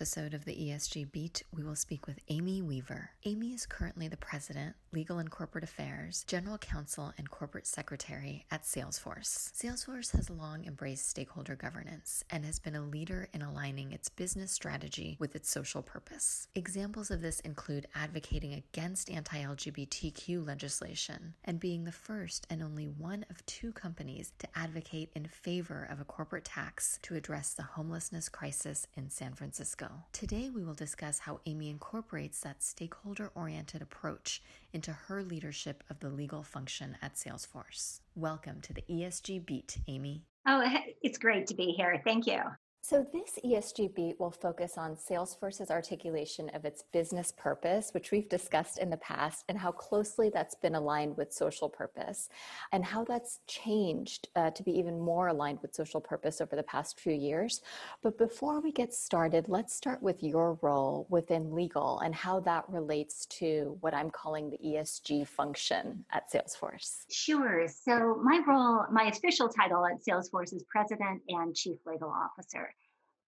episode of the ESG Beat, we will speak with Amy Weaver. Amy is currently the president, legal and corporate affairs, general counsel, and corporate secretary at Salesforce. Salesforce has long embraced stakeholder governance and has been a leader in aligning its business strategy with its social purpose. Examples of this include advocating against anti LGBTQ legislation and being the first and only one of two companies to advocate in favor of a corporate tax to address the homelessness crisis in San Francisco. Today, we will discuss how Amy incorporates that stakeholder oriented approach into her leadership of the legal function at Salesforce. Welcome to the ESG Beat, Amy. Oh, it's great to be here. Thank you. So, this ESG beat will focus on Salesforce's articulation of its business purpose, which we've discussed in the past, and how closely that's been aligned with social purpose, and how that's changed uh, to be even more aligned with social purpose over the past few years. But before we get started, let's start with your role within legal and how that relates to what I'm calling the ESG function at Salesforce. Sure. So, my role, my official title at Salesforce is President and Chief Legal Officer.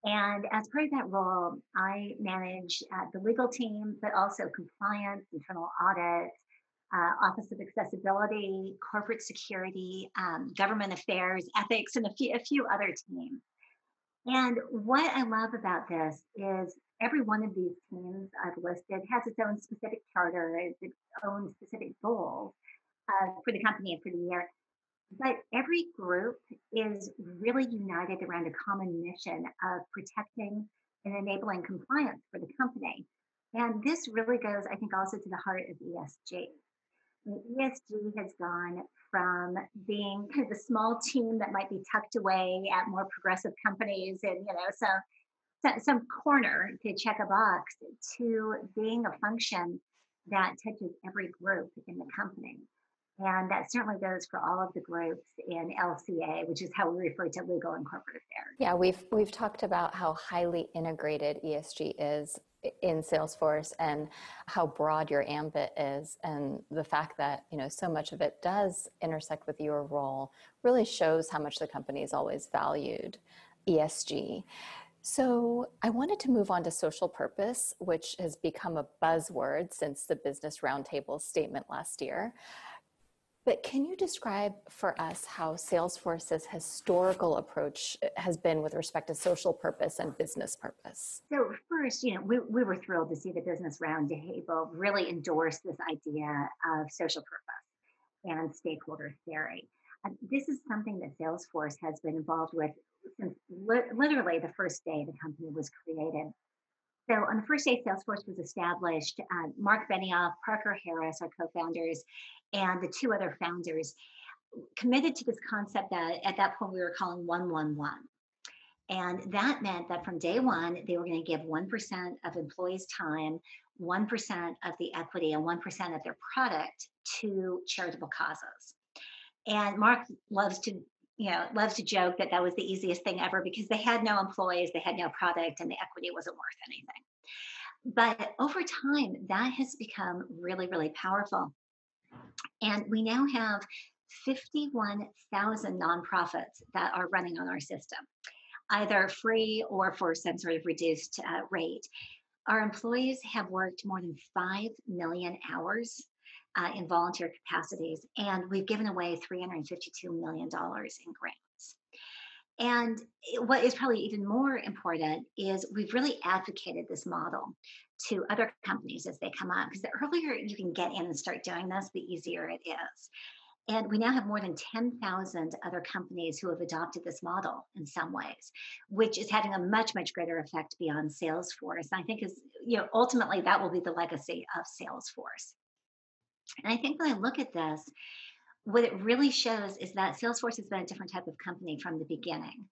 And as part of that role, I manage uh, the legal team, but also compliance, internal audit, uh, Office of Accessibility, corporate security, um, government affairs, ethics, and a few, a few other teams. And what I love about this is every one of these teams I've listed has its own specific charter, its own specific goals uh, for the company and for the year. But every group is really united around a common mission of protecting and enabling compliance for the company. And this really goes, I think, also to the heart of ESG. ESG has gone from being kind of a small team that might be tucked away at more progressive companies and, you know, so, so some corner to check a box to being a function that touches every group in the company. And that certainly goes for all of the groups in LCA, which is how we refer to legal and corporate affairs. Yeah, we've we've talked about how highly integrated ESG is in Salesforce and how broad your ambit is and the fact that, you know, so much of it does intersect with your role really shows how much the company has always valued ESG. So, I wanted to move on to social purpose, which has become a buzzword since the Business Roundtable statement last year. But can you describe for us how Salesforce's historical approach uh, has been with respect to social purpose and business purpose? So, first, you know, we, we were thrilled to see the Business Roundtable really endorse this idea of social purpose and stakeholder theory. And this is something that Salesforce has been involved with since li- literally the first day the company was created. So on the first day Salesforce was established, uh, Mark Benioff, Parker Harris, our co-founders, and the two other founders committed to this concept that at that point we were calling 111. And that meant that from day one, they were going to give 1% of employees' time, 1% of the equity, and 1% of their product to charitable causes. And Mark loves to, you know, loves to joke that that was the easiest thing ever because they had no employees, they had no product, and the equity wasn't worth anything. But over time, that has become really, really powerful. And we now have 51,000 nonprofits that are running on our system, either free or for some sort of reduced uh, rate. Our employees have worked more than 5 million hours uh, in volunteer capacities, and we've given away $352 million in grants. And eh, what is probably even more important is we've really advocated this model to other companies as they come up because the earlier you can get in and start doing this, the easier it is. And we now have more than 10,000 other companies who have adopted this model in some ways, which is having a much, much greater effect beyond Salesforce. And I think is, you know, ultimately that will be the legacy of Salesforce. And I think when I look at this, what it really shows is that Salesforce has been a different type of company from the beginning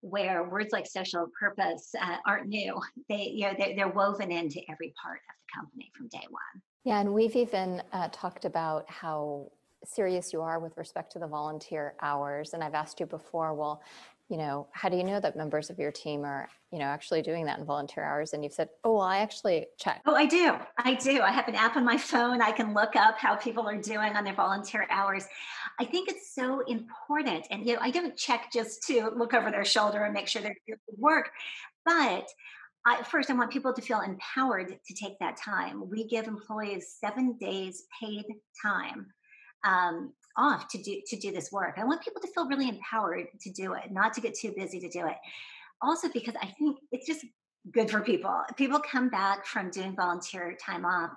where words like social purpose uh, aren't new. They, you know, they're, they're, woven into every part of the company from day one. Yeah, and we've even uh, talked about how serious you are with respect to the volunteer hours. And I've asked you before, well, you know, how do you know that members of your team are, you know, actually doing that in volunteer hours? And you've said, oh, well, I actually check. Oh, I do. I do. I have an app on my phone. I can look up how people are doing on their volunteer hours. I think it's so important. And, you know, I don't check just to look over their shoulder and make sure they're doing good work, but I, first, I want people to feel empowered to take that time. We give employees seven days paid time um, off to do to do this work. I want people to feel really empowered to do it, not to get too busy to do it. Also, because I think it's just good for people. People come back from doing volunteer time off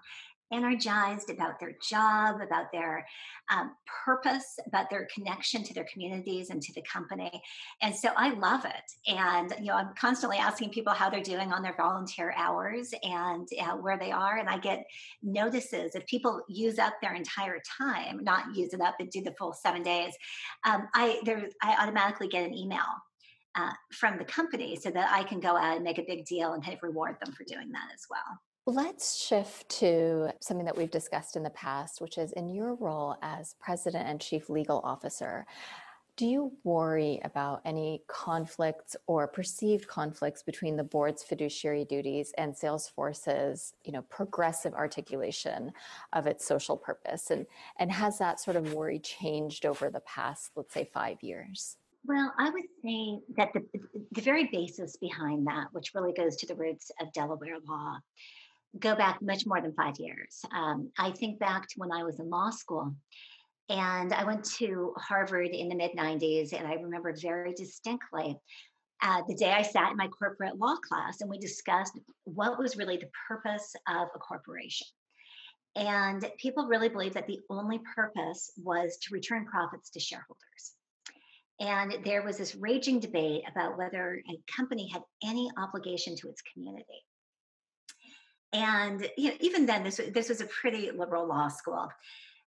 energized about their job, about their um, purpose, about their connection to their communities and to the company. And so I love it. And, you know, I'm constantly asking people how they're doing on their volunteer hours and uh, where they are. And I get notices if people use up their entire time, not use it up and do the full seven days. Um, I, there, I automatically get an email uh, from the company so that I can go out and make a big deal and kind of reward them for doing that as well. Let's shift to something that we've discussed in the past, which is in your role as president and chief legal officer. Do you worry about any conflicts or perceived conflicts between the board's fiduciary duties and Salesforce's, you know, progressive articulation of its social purpose? And and has that sort of worry changed over the past, let's say, five years? Well, I would say that the the very basis behind that, which really goes to the roots of Delaware law, go back much more than five years. Um, I think back to when I was in law school. And I went to Harvard in the mid 90s, and I remember very distinctly uh, the day I sat in my corporate law class and we discussed what was really the purpose of a corporation. And people really believed that the only purpose was to return profits to shareholders. And there was this raging debate about whether a company had any obligation to its community. And you know, even then, this, this was a pretty liberal law school.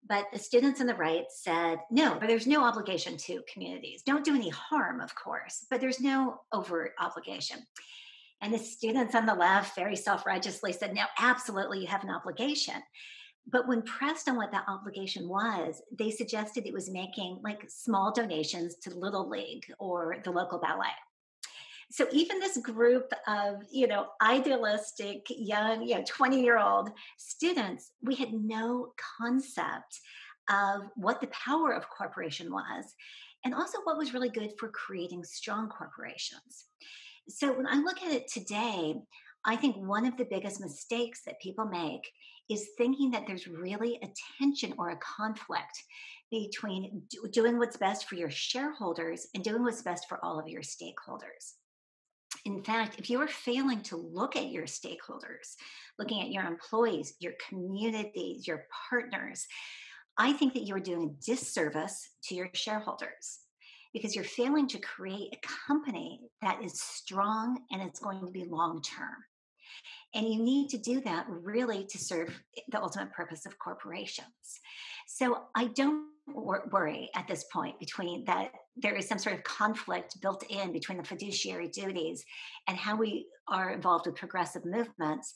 But the students on the right said, no, but there's no obligation to communities. Don't do any harm, of course, but there's no overt obligation. And the students on the left very self righteously said, no, absolutely, you have an obligation. But when pressed on what that obligation was, they suggested it was making like small donations to Little League or the local ballet so even this group of you know idealistic young you know 20 year old students we had no concept of what the power of corporation was and also what was really good for creating strong corporations so when i look at it today i think one of the biggest mistakes that people make is thinking that there's really a tension or a conflict between doing what's best for your shareholders and doing what's best for all of your stakeholders. In fact, if you are failing to look at your stakeholders, looking at your employees, your communities, your partners, I think that you are doing a disservice to your shareholders because you're failing to create a company that is strong and it's going to be long term. And you need to do that really to serve the ultimate purpose of corporations. So I don't worry at this point between that there is some sort of conflict built in between the fiduciary duties and how we are involved with progressive movements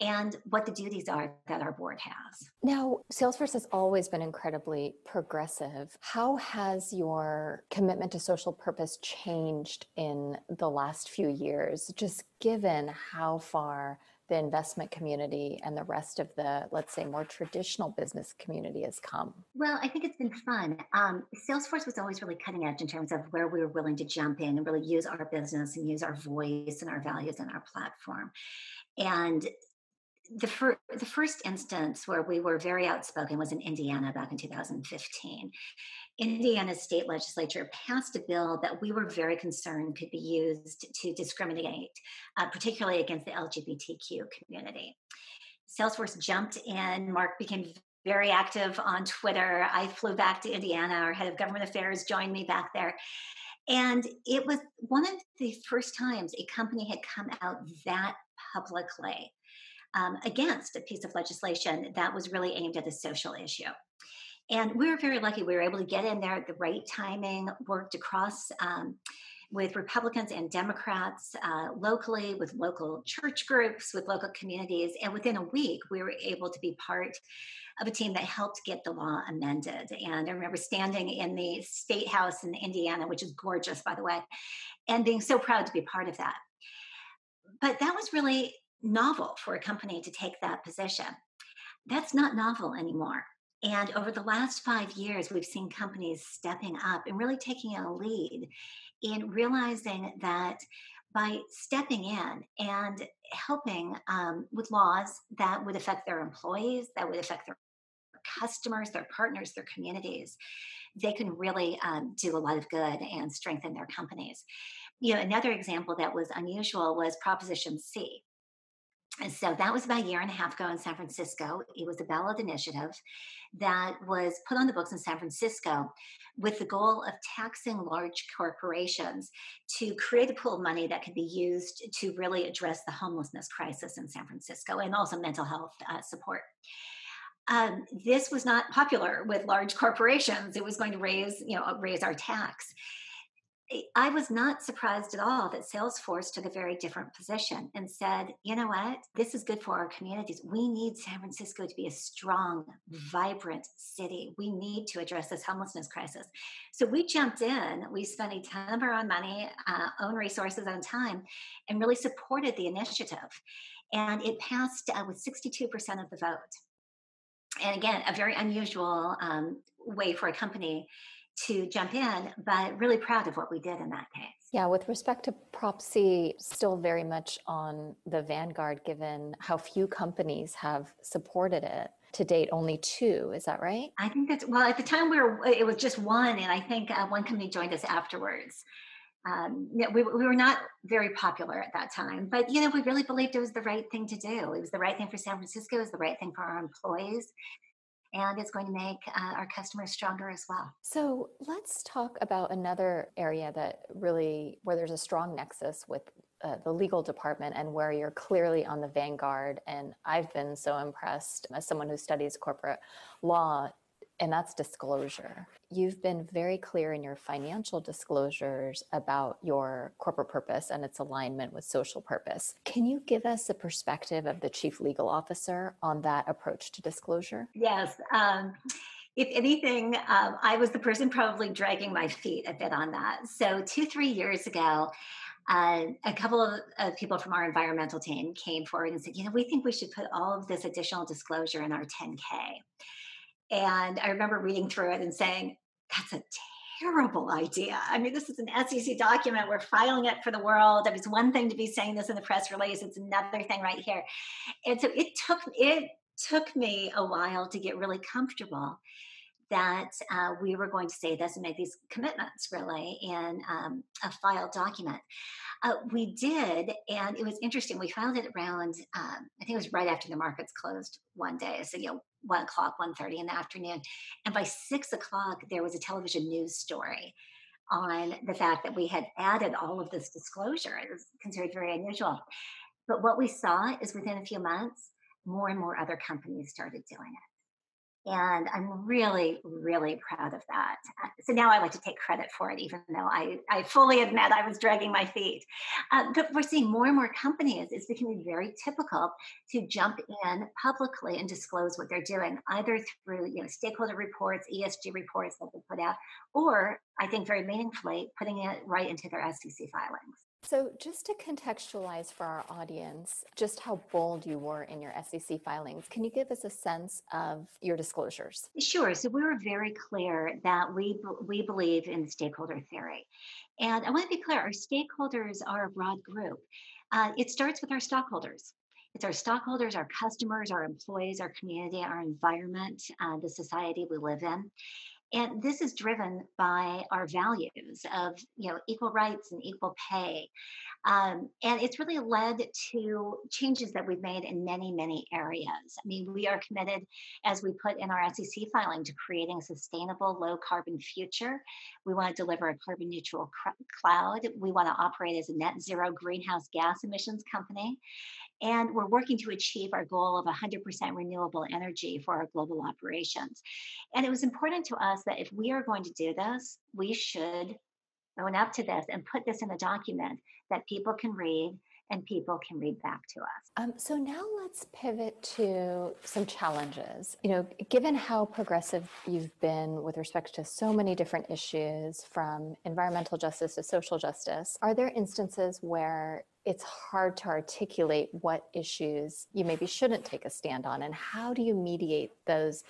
and what the duties are that our board has. Now, Salesforce has always been incredibly progressive. How has your commitment to social purpose changed in the last few years, just given how far the investment community and the rest of the, let's say, more traditional business community has come? Well, I think it's been fun. Um, Salesforce was always really cutting edge in terms of where we were willing to jump in and really use our business and use our voice and our values and our platform. And the, fir- the first instance where we were very outspoken was in Indiana back in 2015. Indiana state legislature passed a bill that we were very concerned could be used to discriminate, uh, particularly against the LGBTQ community. Salesforce jumped in. Mark became very active on Twitter. I flew back to Indiana. Our head of government affairs joined me back there. And it was one of the first times a company had come out that publicly um, against a piece of legislation that was really aimed at a social issue. And we were very lucky. We were able to get in there at the right timing, worked across um, with Republicans and Democrats uh, locally, with local church groups, with local communities. And within a week, we were able to be part of a team that helped get the law amended. And I remember standing in the state house in Indiana, which is gorgeous, by the way, and being so proud to be part of that. But that was really novel for a company to take that position. That's not novel anymore. And over the last five years, we've seen companies stepping up and really taking a lead in realizing that by stepping in and helping um, with laws that would affect their employees, that would affect their customers, their partners, their communities, they can really um, do a lot of good and strengthen their companies. You know, another example that was unusual was Proposition C. And so that was about a year and a half ago in San Francisco. It was a ballot initiative that was put on the books in San Francisco with the goal of taxing large corporations to create a pool of money that could be used to really address the homelessness crisis in San Francisco and also mental health uh, support. Um, this was not popular with large corporations. It was going to raise, you know, raise our tax. I was not surprised at all that Salesforce took a very different position and said, you know what, this is good for our communities. We need San Francisco to be a strong, vibrant city. We need to address this homelessness crisis. So we jumped in, we spent a ton of our own money, uh, own resources, own time, and really supported the initiative. And it passed uh, with 62% of the vote. And again, a very unusual um, way for a company to jump in, but really proud of what we did in that case. Yeah, with respect to Prop C, still very much on the vanguard given how few companies have supported it. To date, only two. Is that right? I think that's well. At the time, we were it was just one, and I think uh, one company joined us afterwards. Um, we, we were not very popular at that time, but you know, we really believed it was the right thing to do. It was the right thing for San Francisco. It was the right thing for our employees and it's going to make uh, our customers stronger as well. So let's talk about another area that really, where there's a strong nexus with uh, the legal department and where you're clearly on the vanguard. And I've been so impressed as someone who studies corporate law and that's disclosure. You've been very clear in your financial disclosures about your corporate purpose and its alignment with social purpose. Can you give us a perspective of the chief legal officer on that approach to disclosure? Yes. Um, if anything, um, I was the person probably dragging my feet a bit on that. So, two, three years ago, uh, a couple of, of, people from our environmental team came forward and said, you know, we think we should put all of this additional disclosure in our 10K. And I remember reading through it and saying, that's a terrible idea. I mean, this is an SEC document. We're filing it for the world. It's one thing to be saying this in the press release. It's another thing right here. And so it took it took me a while to get really comfortable that uh, we were going to say this and make these commitments really in um, a filed document. Uh, we did, and it was interesting. We filed it around, um, I think it was right after the markets closed one day. So, you know, one o'clock, 1.30 in the afternoon. And by six o'clock, there was a television news story on the fact that we had added all of this disclosure. It was considered very unusual. But what we saw is within a few months, more and more other companies started doing it. And I'm really, really proud of that. Uh, so now I like to take credit for it, even though I, I fully admit I was dragging my feet. Uh, but we're seeing more and more companies, it's becoming very typical to jump in publicly and disclose what they're doing, either through you know, stakeholder reports, ESG reports that they put out, or I think very meaningfully, putting it right into their SEC filings. So, just to contextualize for our audience, just how bold you were in your SEC filings, can you give us a sense of your disclosures? Sure. So, we were very clear that we we believe in stakeholder theory, and I want to be clear: our stakeholders are a broad group. Uh, it starts with our stockholders. It's our stockholders, our customers, our employees, our community, our environment, uh, the society we live in. And this is driven by our values of, you know, equal rights and equal pay. Um, and it's really led to changes that we've made in many, many areas. I mean, we are committed, as we put in our SEC filing, to creating a sustainable, low carbon future. We want to deliver a carbon neutral cloud. We want to operate as a net zero greenhouse gas emissions company. And we're working to achieve our goal of 100% renewable energy for our global operations. And it was important to us that if we are going to do this, we should own up to this and put this in a document that people can read and people can read back to us. Um, so now let's pivot to some challenges. You know, given how progressive you've been with respect to so many different issues, from environmental justice to social justice, are there instances where it's hard to articulate what issues you maybe shouldn't take a stand on, and how do you mediate those?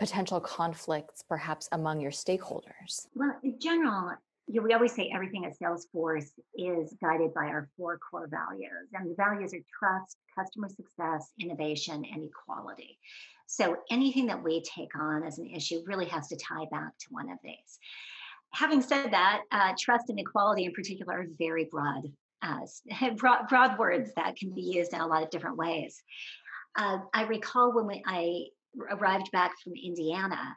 Potential conflicts perhaps among your stakeholders? Well, in general, you know, we always say everything at Salesforce is guided by our four core values. And the values are trust, customer success, innovation, and equality. So anything that we take on as an issue really has to tie back to one of these. Having said that, uh, trust and equality in particular are very broad, uh, broad, broad, words that can be used in a lot of different ways. Uh, I recall when we, I arrived back from Indiana,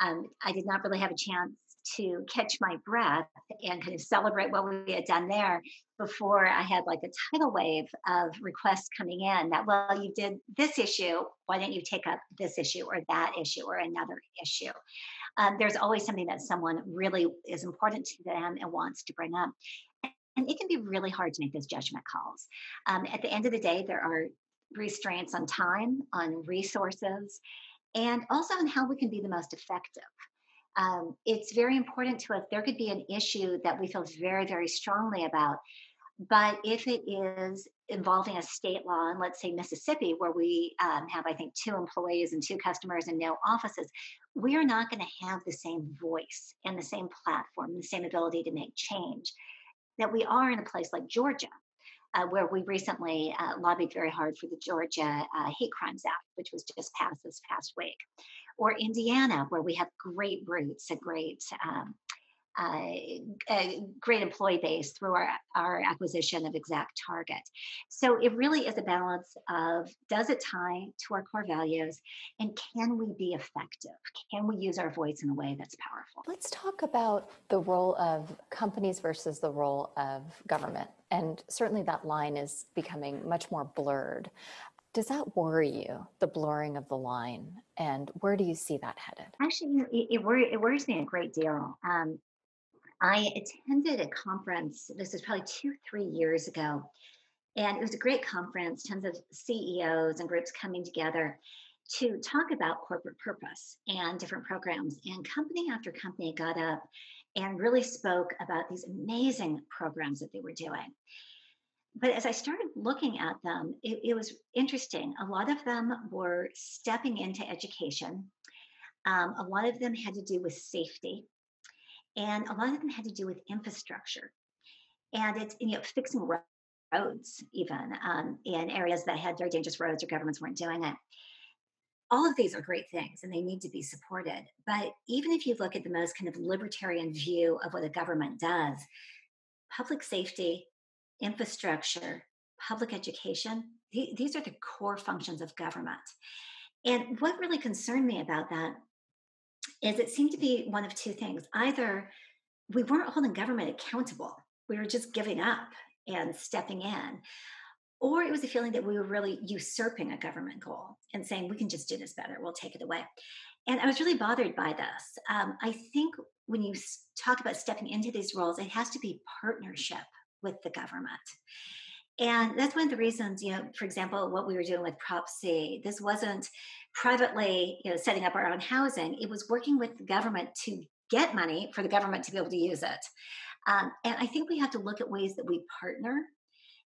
um, I did not really have a chance to catch my breath and kind of celebrate what we had done there before I had like a tidal wave of requests coming in that, well, you did this issue. Why don't you take up this issue or that issue or another issue? Um, there's always something that someone really is important to them and wants to bring up. And it can be really hard to make those judgment calls. Um, at the end of the day, there are restraints on time, on resources, and also on how we can be the most effective um, it's very important to us. There could be an issue that we feel very, very strongly about. But if it is involving a state law, and let's say Mississippi, where we um, have, I think, two employees and two customers and no offices, we are not going to have the same voice and the same platform, the same ability to make change that we are in a place like Georgia. Uh, where we recently uh, lobbied very hard for the Georgia uh, Hate Crimes Act, which was just passed this past week or Indiana, where we have great roots, a great um, uh, a great employee base through our, our acquisition of ExactTarget. So it really is a balance of does it tie to our core values and can we be effective? Can we use our voice in a way that's powerful? Let's talk about the role of companies versus the role of government. And certainly that line is becoming much more blurred. Does that worry you, the blurring of the line? And where do you see that headed? Actually, it, it, wor- it worries me a great deal. Um, I attended a conference, this was probably two, three years ago. And it was a great conference, tons of CEOs and groups coming together to talk about corporate purpose and different programs. And company after company got up and really spoke about these amazing programs that they were doing but as I started looking at them, it, it, was interesting. A lot of them were stepping into education. Um, a lot of them had to do with safety, and a lot of them had to do with infrastructure, and it's you know fixing roads even um, in areas that had very dangerous roads or governments weren't doing it. All of these are great things and they need to be supported. But even if you look at the most kind of libertarian view of what a government does, public safety, infrastructure, public education, these are the core functions of government. And what really concerned me about that is it seemed to be one of two things. Either we weren't holding government accountable, we were just giving up and stepping in, or it was a feeling that we were really usurping a government goal and saying, we can just do this better, we'll take it away. And I was really bothered by this. Um, I think when you talk about stepping into these roles, it has to be partnership with the government. And that's one of the reasons, you know, for example, what we were doing with Prop C, this wasn't privately, you know, setting up our own housing. It was working with the government to get money for the government to be able to use it. Um, and I think we have to look at ways that we partner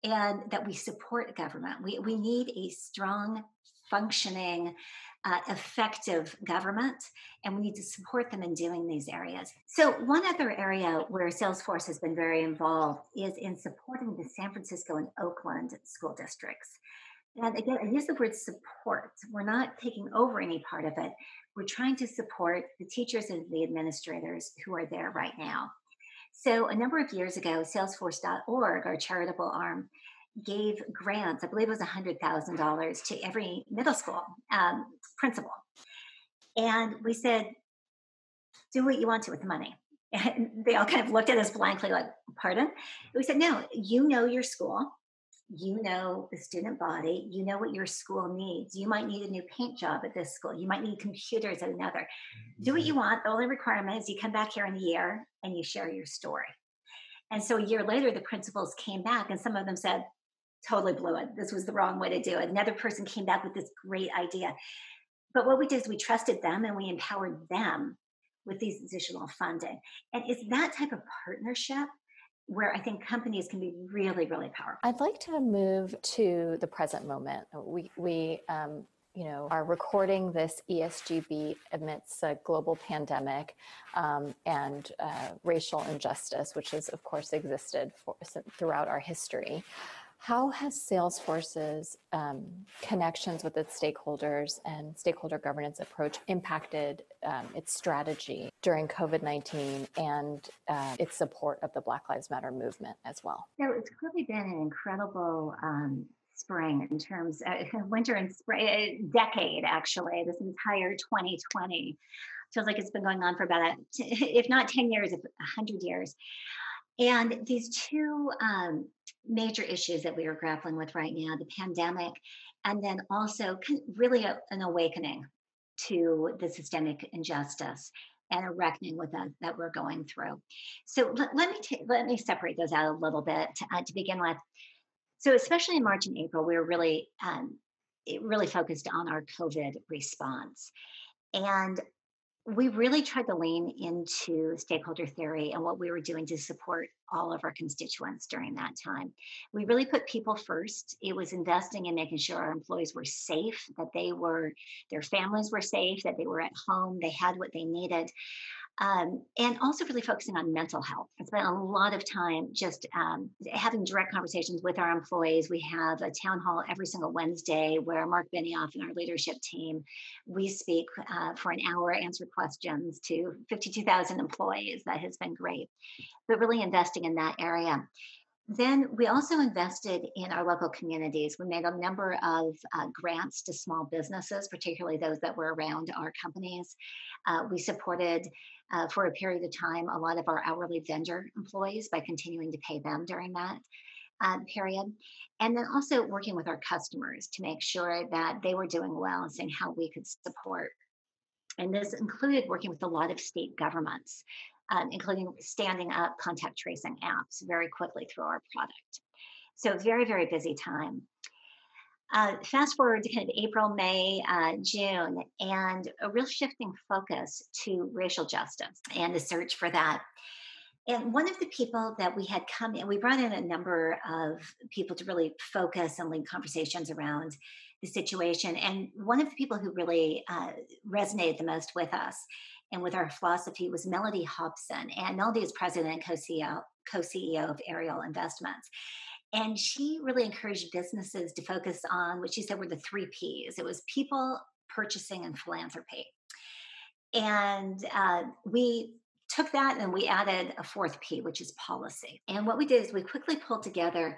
and that we support government. We, we need a strong, functioning uh, effective government, and we need to support them in doing these areas. So, one other area where Salesforce has been very involved is in supporting the San Francisco and Oakland school districts. And again, I use the word support. We're not taking over any part of it. We're trying to support the teachers and the administrators who are there right now. So, a number of years ago, Salesforce.org, our charitable arm, gave grants, I believe it was $100,000 to every middle school um, principal. And we said, do what you want to with the money. And they all kind of looked at us blankly, like, pardon? We said, no, you know your school. You know the student body. You know what your school needs. You might need a new paint job at this school. You might need computers at another. Do what you mm-hmm. want. The only requirement is you come back here in a year and you share your story. And so a year later, the principals came back and some of them said, totally blew it. This was the wrong way to do it. Another person came back with this great idea. But what we did is we trusted them and we empowered them with these additional funding. And it's that type of partnership where I think companies can be really, really powerful. I'd like to move to the present moment. We, we um, you know, are recording this ESG Beat amidst a global pandemic um, and uh, racial injustice, which has, of course, existed for, throughout our history. How has Salesforce's um, connections with its stakeholders and stakeholder governance approach impacted um, its strategy during COVID 19 and uh, its support of the Black Lives Matter movement as well? So it's clearly been an incredible um, spring in terms of uh, winter and spring uh, decade actually this entire 2020 feels like it's been going on for about if not 10 years if 100 years and these two um, major issues that we are grappling with right now the pandemic and then also really a, an awakening to the systemic injustice and a reckoning with that that we're going through. So let, let me t- let me separate those out a little bit uh, to begin with. So especially in March and April, we were really um, really focused on our COVID response, and we really tried to lean into stakeholder theory and what we were doing to support all of our constituents during that time. We really put people first. It was investing in making sure our employees were safe, that they were, their families were safe, that they were at home, they had what they needed um, and also really focusing on mental health. I spent a lot of time just um, having direct conversations with our employees. We have a town hall every single Wednesday where Mark Benioff and our leadership team, we speak uh, for an hour, answer questions to 52,000 employees. That has been great, but really investing in that area. Then we also invested in our local communities. We made a number of uh, grants to small businesses, particularly those that were around our companies. Uh, we supported uh, for a period of time a lot of our hourly vendor employees by continuing to pay them during that uh, period. And then also working with our customers to make sure that they were doing well and seeing how we could support. And this included working with a lot of state governments, um, including standing up contact tracing apps very quickly through our product. So, very, very busy time. Uh, fast forward to kind of April, May, uh, June, and a real shifting focus to racial justice and the search for that. And one of the people that we had come in, we brought in a number of people to really focus and lead conversations around the situation. And one of the people who really uh, resonated the most with us and with our philosophy was Mellody Hobson. And Mellody is president and co-CEO, co-CEO of Ariel Investments. And she really encouraged businesses to focus on what she said were the three P's it was people, purchasing, and philanthropy. And uh, we took that and we added a fourth P, which is policy. And what we did is we quickly pulled together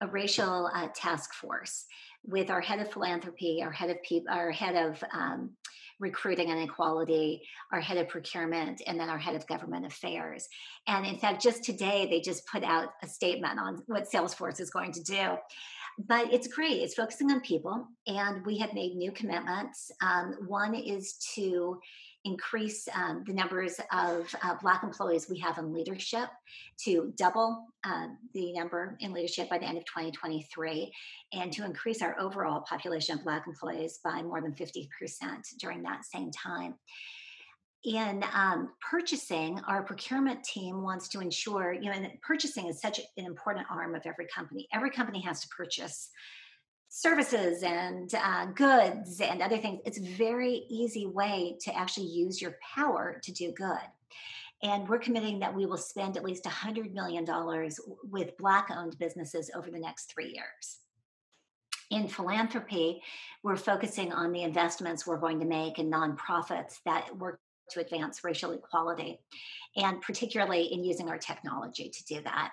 a racial uh, task force with our head of philanthropy, our head of people, our head of um, recruiting and equality, our head of procurement, and then our head of government affairs. And in fact, just today, they just put out a statement on what Salesforce is going to do. But it's great. It's focusing on people, and we have made new commitments. Um, one is to increase um, the numbers of uh, Black employees we have in leadership to double uh, the number in leadership by the end of 2023, and to increase our overall population of Black employees by more than 50% during that same time. In um, purchasing, our procurement team wants to ensure, you know, and purchasing is such an important arm of every company. Every company has to purchase services and uh, goods and other things. It's a very easy way to actually use your power to do good. And we're committing that we will spend at least $100 million with Black owned businesses over the next three years. In philanthropy, we're focusing on the investments we're going to make in nonprofits that work to advance racial equality, and particularly in using our technology to do that.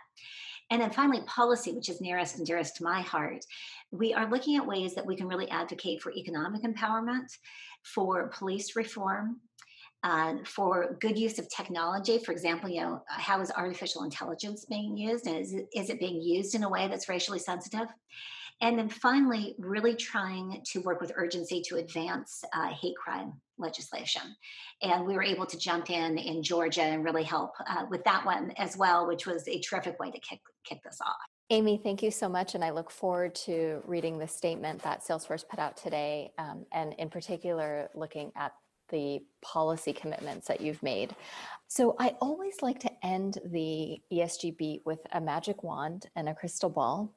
And then finally, policy, which is nearest and dearest to my heart. We are looking at ways that we can really advocate for economic empowerment, for police reform, uh, for good use of technology. For example, you know, how is artificial intelligence being used? And is it, is it being used in a way that's racially sensitive? And then finally, really trying to work with urgency to advance uh, hate crime legislation. And we were able to jump in in Georgia and really help uh, with that one as well, which was a terrific way to kick, kick this off. Amy, thank you so much. And I look forward to reading the statement that Salesforce put out today, um, and in particular, looking at the policy commitments that you've made. So I always like to end the ESG beat with a magic wand and a crystal ball.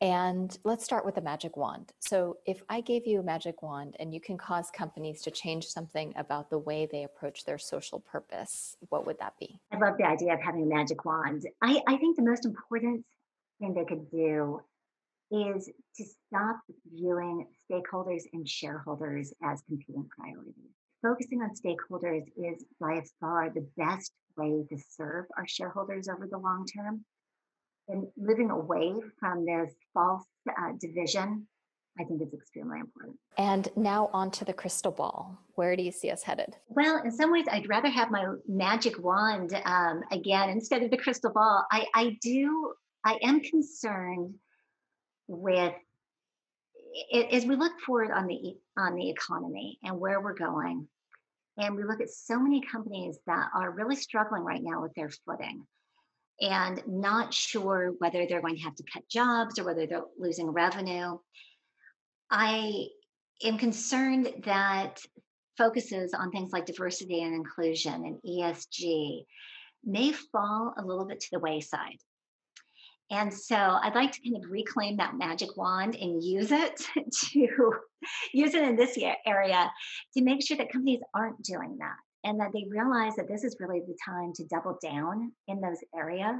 And let's start with a magic wand. So, if I gave you a magic wand and you can cause companies to change something about the way they approach their social purpose, what would that be? I love the idea of having a magic wand. I, I think the most important thing they could do is to stop viewing stakeholders and shareholders as competing priorities. Focusing on stakeholders is by far the best way to serve our shareholders over the long term. And living away from this false uh, division, I think is extremely important. And now on to the crystal ball. Where do you see us headed? Well, in some ways, I'd rather have my magic wand um, again instead of the crystal ball. I, I do, I am concerned with as we look forward on the on the economy and where we're going and we look at so many companies that are really struggling right now with their footing and not sure whether they're going to have to cut jobs or whether they're losing revenue. I am concerned that focuses on things like diversity and inclusion and esg may fall a little bit to the wayside. And so I'd like to kind of reclaim that magic wand and use it to use it in this area to make sure that companies aren't doing that and that they realize that this is really the time to double down in those areas.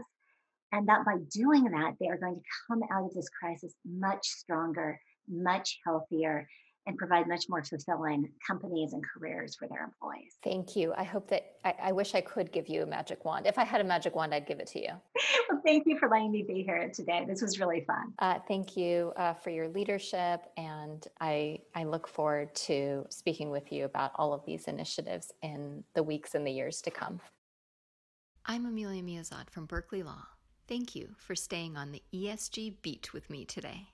And that by doing that, they are going to come out of this crisis much stronger, much healthier, and provide much more fulfilling companies and careers for their employees. Thank you. I hope that I, I, wish I could give you a magic wand. If I had a magic wand, I'd give it to you. well, thank you for letting me be here today. This was really fun. Uh, thank you uh, for your leadership, and I I look forward to speaking with you about all of these initiatives in the weeks and the years to come. I'm Amelia Miazad from Berkeley Law. Thank you for staying on the ESG beat with me today.